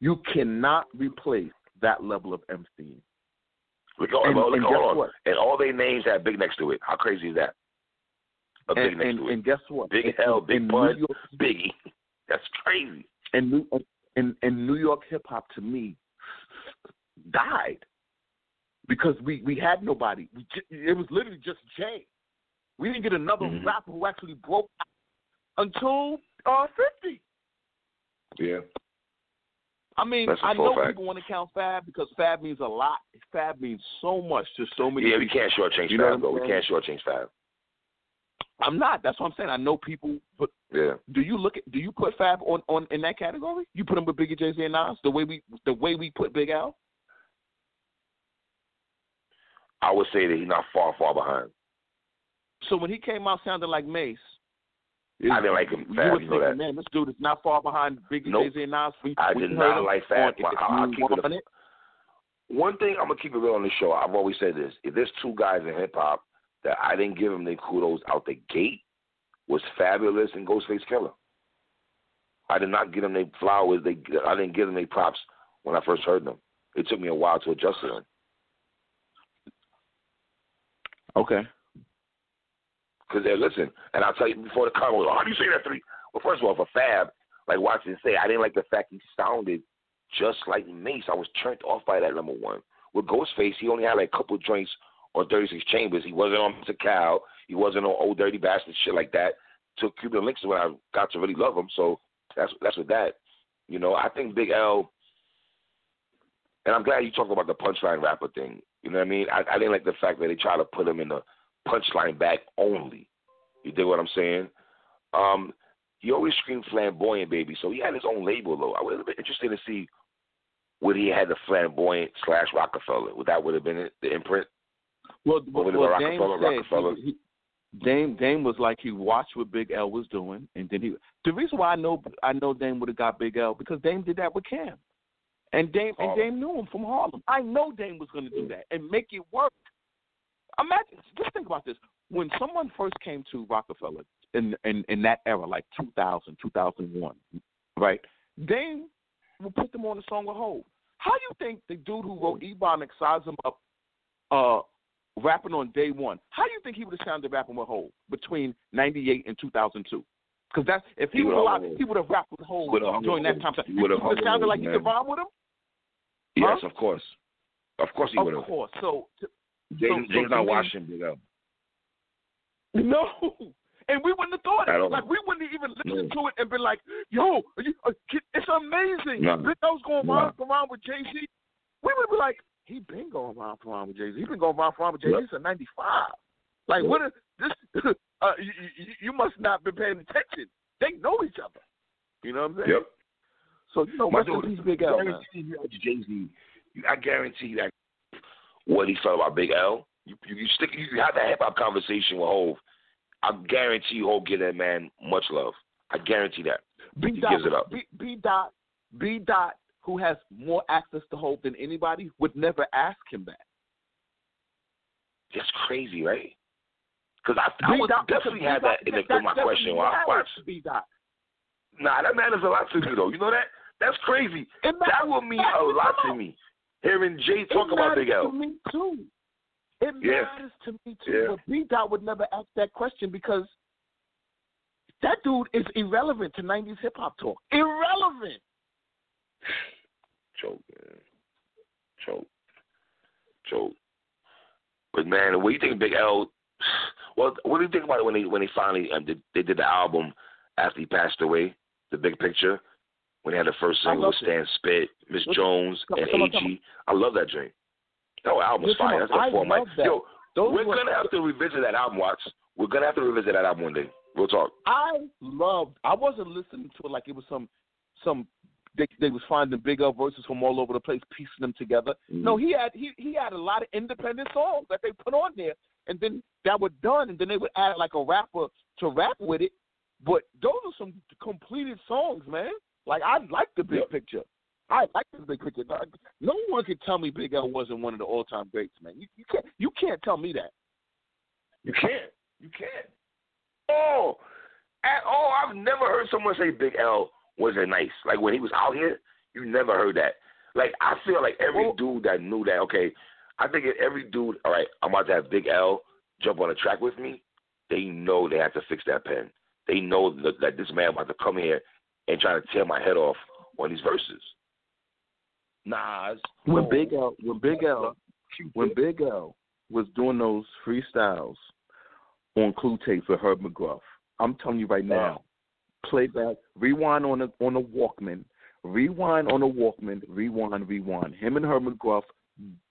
you cannot replace that level of MC. Look, And- look, and guess on. what? And all their names have big next to it. How crazy is that? A big And, next and, to it. and guess what? Big In- L, in Big Pun, York Biggie. That's crazy. and New and and New York hip hop to me died because we we had nobody. We it was literally just Jay. We didn't get another Mhm. rapper who actually broke until uh fifty. Yeah. I mean, That's a I full know fact. people want to count Fab because Fab means a lot. Fab means so much to so many. Yeah, we can't shortchange You know Fab, what though. I'm We can't shortchange Fab. I'm not. That's what I'm saying. I know people, but Yeah. do you look at do you put Fab on on in that category? You put him with Biggie, Jay Z, and Nas the way we the way we put Big L. I would say that he's not far, far behind. So when he came out sounding like Mase, I didn't like him, You Fab, you know that. man, this dude is not far behind Biggie, Nope. Jay Z, and Nas. We, I did not like on Fab. If I'll- I'll You keep it It. One thing I'm gonna keep it real on the show. I've always said this: if there's two guys in hip hop that I didn't give them their kudos out the gate, was Fabolous and Ghostface Killah. I did not give them their flowers. They I didn't give them their props when I first heard them. It took me a while to adjust to them. Okay. Because listen, and I'll tell you before the comment, how do you say that three? Well, first of all, for Fab, like Watson say, I didn't like the fact he sounded just like Mase. I was turned off by that number one. With Ghostface, he only had like a couple joints on 36 Chambers. He wasn't on Mr. Cow. He wasn't on Ol' Dirty Bastard shit like that. To Cuban Linx when I got to really love him. So that's that's with that. You know, I think Big L, and I'm glad you talked about the punchline rapper thing. You know what I mean? I, I didn't like the fact that they try to put him in the punchline back only. You dig what I'm saying? Um, he always screamed flamboyant, baby. So he had his own label, though. I would have been interested to see would he had the flamboyant slash Rockefeller. Would that would have been it, the imprint? Well, well, well Dame Rockefeller, said Rockefeller? He, he, Dame Dame was like he watched what Big L was doing, and then he. The reason why I know I know Dame would have got Big L because Dame did that with Cam, and Dame and Oh. Dame knew him from Harlem. I know Dame was going to do that and make it work. Imagine, just think about this. When someone first came to Rockefeller, in in in that era, like 2000, 2001, right? Dame will put them on the song with Hov. How do you think the dude who wrote Ebonics size him up, uh, rapping on day one? How do you think he would have sounded rapping with Hov between '98 and 2002? Because that's if he, he was alive, he would have rapped with Hov during that time. He would have sounded like he could vibe with him. Yes, huh? of course. Of course he would have. Of course. So, James, so, James so not watching Big L. No. And we wouldn't have thought it. Like we wouldn't have even listened No. to it and been like, "Yo, you, uh, it's amazing." No. Big L's going No. around, around with Jay Z. We would be like, "He been going around, around with Jay Z. He been going around, around with Jay Z Yep. since '95." Like, Yep. what is this? uh, you, you, you must not been paying attention. They know each other. You know what I'm saying? Yep. So you know, My dude, Big L. I guarantee you, Jay Z. I guarantee that what he felt about Big L. You you, you stick you have that hip hop conversation with Hove. I guarantee you, Hove give that man much love. I guarantee that. B He dot, gives it up. B, B dot, B dot, who has more access to Hove than anybody, would never ask him that. That's crazy, right? Because I would dot, definitely have that in, the, that in my question while I watch. B dot. Nah, that matters a lot to me, though. You know that? That's crazy. That matters- will mean a lot to me. Hearing Jay talk it about Big L. To me too. It Yeah. matters to me too. Yeah. But B dot would never ask that question because that dude is irrelevant to '90s hip hop talk. Irrelevant. Choke, man. Choke. Choke. But man, what do you think, Big L? Well, what do you think about it when they when they finally um, did, they did the album after he passed away, the big picture, when they had the first single with Stan Spit, Miss Jones, come- and come on, AG. I love that dream. That album was fire. That's a format. that. Yo, Those we're gonna have to revisit that album, Watts. We're gonna have to revisit that album one day. We'll talk. I loved. I wasn't listening to it like it was some some. They they was finding big L verses from all over the place, piecing them together. No, mm-hmm. he had he he had a lot of independent songs that they put on there, and then that were done, and then they would add like a rapper to rap with it. But those are some completed songs, man. Like I like the big Yep. picture. I like the big picture. No- No one can tell me Big L wasn't one of the all time greats, man. You, you can't you can't tell me that. You can't. You can't. Oh, at all. I've never heard someone say Big L wasn't nice. Like when he was out here, you never heard that. Like I feel like every Well- dude that knew that. Okay, I think if every dude. All right, I'm about to have Big L jump on a track with me. They know they have to fix that pen. They know that, that this man about to come here and try to tear my head off on these verses. Nas. When Big L, when Big L, when Big L was doing those freestyles on Clue tapes with Herb McGruff, I'm telling you right now, playback, rewind on a on a Walkman, rewind on a Walkman, rewind, rewind. Him and Herb McGruff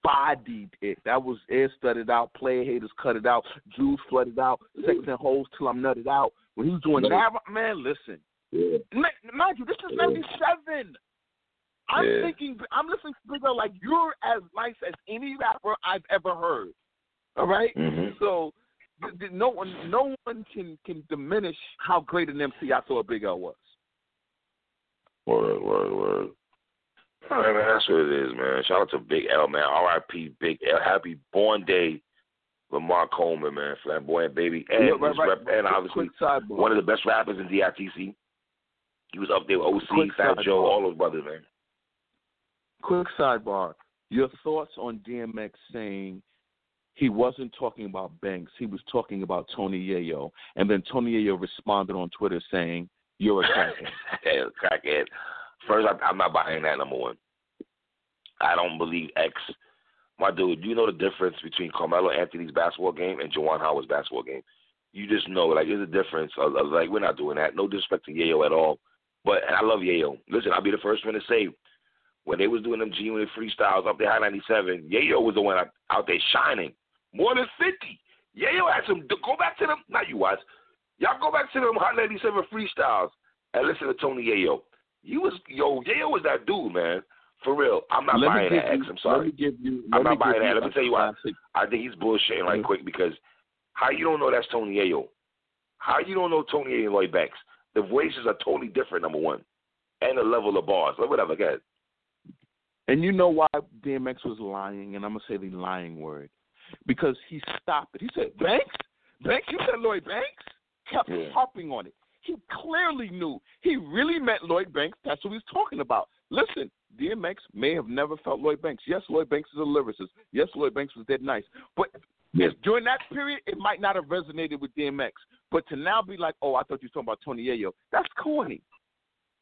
bodied it. That was air studded out, player haters cut it out, Jews flooded out, sex and holes till I'm nutted out. When he was doing that, man, listen, Yeah. Mind you, this is '97. I'm Yeah. thinking, I'm listening to Big L like you're as nice as any rapper I've ever heard. All right? Mhm. So th- th- no one, no one can can diminish how great an MC I thought Big L was. Word, word, word. All right, man. That's what it is, man. Shout out to Big L, man. R.I.P. Big L. Happy born day, Lamar Coleman, man. Flamboyant baby, and Yeah, right, right. rep, and obviously one of the best rappers in DITC. He was up there with OC, Quick Fat sidebar. Joe, all those brothers, man. Quick sidebar. Your thoughts on DMX saying he wasn't talking about Banks, he was talking about Tony Yayo, and then Tony Yayo responded on Twitter saying, "You're a crackhead." Crackhead. First, I, I'm not buying that. Number one, I don't believe X. My dude, do you know the difference between Carmelo Anthony's basketball game and Juwan Howard's basketball game? You just know, like, there's a difference. Like, we're not doing that. No disrespect to Yayo at all, but and I love Yayo. Listen, I'll be the first one to say, when they was doing them G Unit freestyles up there, Hot 97, Yayo was the one out, out there shining more than 50. Yayo had some. Go back to them. Not you, watch. Y'all go back to them Hot 97 freestyles and listen to Tony Yayo. You was yo Yayo was that dude, man. For real. I'm not Let buying that X. I'm sorry. Let me give you. I'm not buying that. Let me tell you why. I think he's bullshitting right quick because how you don't know that's Tony Yayo? How you don't know Tony Yayo and Lloyd Banks? The voices are totally different. Number one, and the level of bars. Like whatever, go ahead. And you know why DMX was lying, and I'm gonna say the lying word, because he stopped it. He said, "Banks, Banks, you said Lloyd Banks." kept Yeah. harping on it. He clearly knew. He really meant Lloyd Banks. That's what he's talking about. Listen, DMX may have never felt Lloyd Banks. Yes, Lloyd Banks is a lyricist. Yes, Lloyd Banks was dead nice. But Yes. during that period, it might not have resonated with DMX. But to now be like, oh, I thought you were talking about Tony Yayo, that's corny.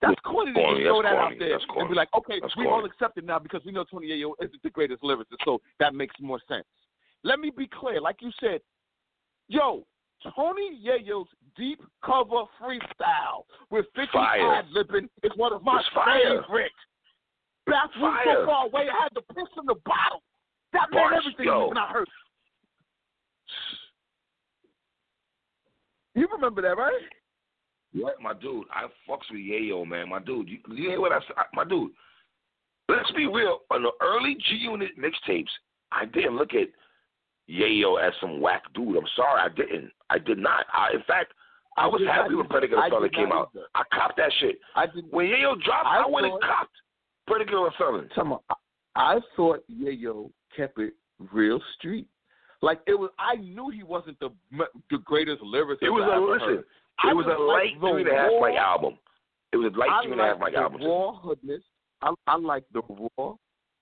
That's corny to just throw that corny. out there That's and be like, okay, That's we corny. all accept it now because we know Tony Yayo is the greatest lyricist, so that makes more sense. Let me be clear, like you said, yo, Tony Yayo's deep cover freestyle with 50 Fire. ad libbing is one of my favorite. Bathroom Fire. so far away, I had to piss in the bottle. That made Bars, everything yo. when I heard. You remember that, right? What, my dude? I fucks with Yayo, man. My dude, you, you hear what I said? My dude, let's be real. On the early G Unit mixtapes, I didn't look at Yayo as some whack dude. I'm sorry, I didn't. I did not. I, in fact, I was happy when. Predicate I and Felon came out. either. I copped that shit. I did. When Yayo dropped, I I, went and copped Predicate and Felon. Come on. I, I thought Yayo kept it real street. Like it was, I knew he wasn't the the greatest lyricist. It was a listen. It I was a light like three and a half mic album. It was a light I three and a half like mic the album. raw hoodness. I, I like the raw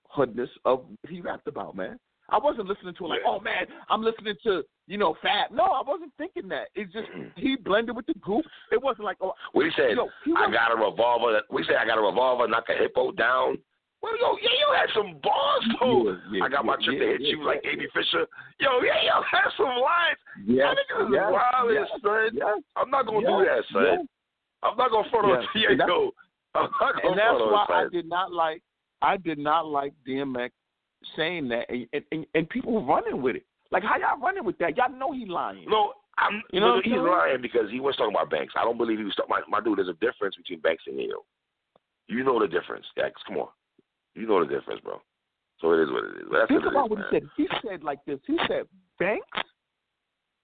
hoodness of what he rapped about, man. I wasn't listening to it like, Yeah. oh man, I'm listening to you know Fab. No, I wasn't thinking that. It's just he blended with the group. It wasn't like, oh, We said? yo, I got a revolver. That, we said I got a revolver, knock a hippo down. Well, yo, yeah, you had some bars too. Yeah, yeah, I got my yeah, trick yeah, to hit yeah, you like yeah. Amy Fisher. Yo, yeah, yo, had some lines. Yes, that nigga was wild yes, son. yes, I'm not gonna yes, do that, son. I'm not gonna front on Yes, and that's- Diego. I'm not gonna and that's why I did not like I did not like DMX saying that and, and, and, people running with it. Like how y'all running with that? Y'all know he lying. No, I'm. You know he's lying because he was talking about Banks. I don't believe he was talking. My, my dude, there's a difference between Banks and Neo. You know the difference, X. Come on, you know the difference, bro. So it is what it is. That's Think what about is, what man. he said. He said like this. He said Banks.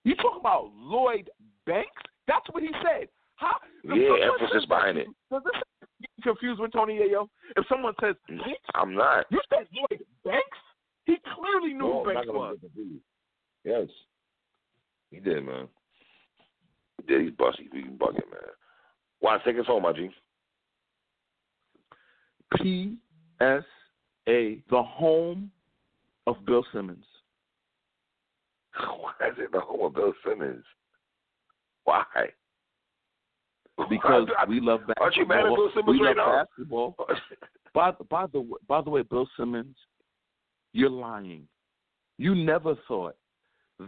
You talking about Lloyd Banks? That's what he said. How? Yeah, emphasis behind it. Does this get confused with Tony Yayo? If someone says mm, Banks, I'm not. you said Lloyd Banks. He clearly knew No, who Banks was. Yes. He did, man. He did. He's busty. He bugging, man. Why take us home, my G? P S A, the home of Bill Simmons. Why is it the home of Bill Simmons? Why? Because I- we love basketball. Aren't you mad at Bill Simmons we right love now? basketball. By the, by the way- by the way, Bill Simmons, you're lying. You never thought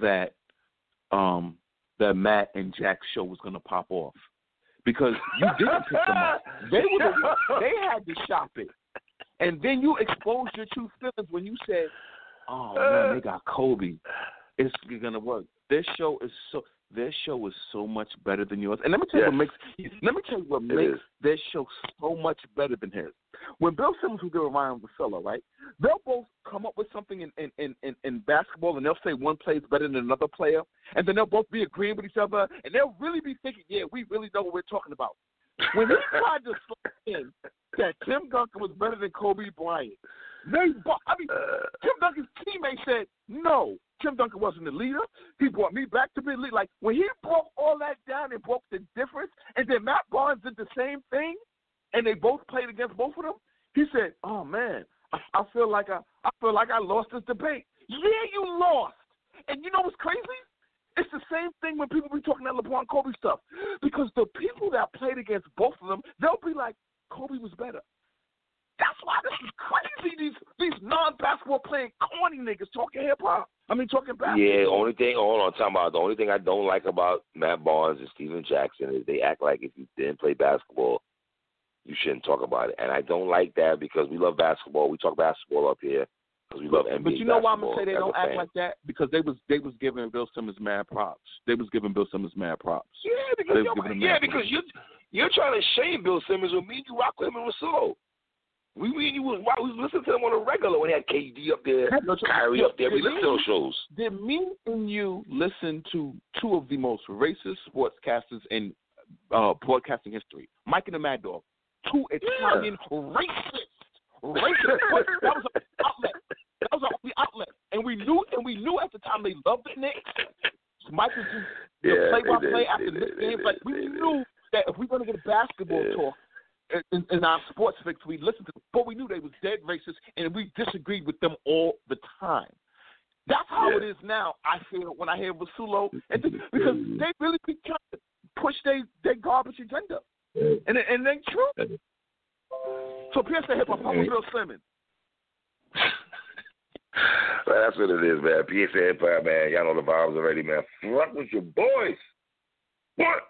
that um that Matt and Jack's show was gonna pop off because you didn't pick them up. They were the they had to shop it, and then you exposed your true feelings when you said, "Oh man, they got Kobe. It's gonna work." This show is so. Their show is so much better than yours. And let me tell you what makes. Let me tell you what It makes is. their show so much better than his. When Bill Simmons will get around with Fella, right? They'll both come up with something in, in, in, in, in basketball and they'll say one player is better than another player and then they'll both be agreeing with each other and they'll really be thinking, Yeah, we really know what we're talking about. When he tried to in that Tim Duncan was better than Kobe Bryant, they I mean Tim Duncan's teammate said, No, Tim Duncan wasn't the leader. He brought me back to be the leader. Like when he broke all that down and broke the difference, and then Matt Barnes did the same thing, and they both played against both of them. He said, "Oh man, I, I feel like I, I feel like I lost this debate." Yeah, you lost. And you know what's crazy? It's the same thing when people be talking that LeBron Kobe stuff, because the people that played against both of them, they'll be like, "Kobe was better." That's why this is crazy. These these non basketball playing corny niggas talking hip hop. I mean talking basketball. yeah, only thing, hold on, talking about the only thing I don't like about Matt Barnes and Stephen Jackson is they act like if you didn't play basketball, you shouldn't talk about it. And I don't like that because we love basketball. We talk basketball up here because we love NBA But you know why I'm gonna say they don't act fan. like that? Because they was they was giving Bill Simmons mad props. They was giving Bill Simmons mad props. Yeah, because They've yo, given him yeah, because you you're trying to shame Bill Simmons when me and you rock with him in Russillo. We we you was we was listening to him on a regular when he had KD up there, Kyrie up there. We listened to those shows. Did me and you listen to two of the most racist sportscasters in uh, broadcasting history? Mike and the Mad Dog. Two Italian racists. Racist. That was an outlet. That was our only outlet. And we knew and we knew at the time they loved the Knicks. Michael just the Yeah, play by play after they this game. they Like we knew that if we're gonna get a basketball Yeah. talk in, in our sports fix, we listened to them, but we knew they was dead racist and we disagreed with them all the time. That's how Yeah. it is now. I feel when I hear Russillo, and th- because they really be trying to push their their garbage agenda, and and ain't true. So Pierce the hip hop, I'm Bill Simmons. That's what it is, man. PSA Empire, man. Y'all know the vibes already, man. Fuck with your boys. What?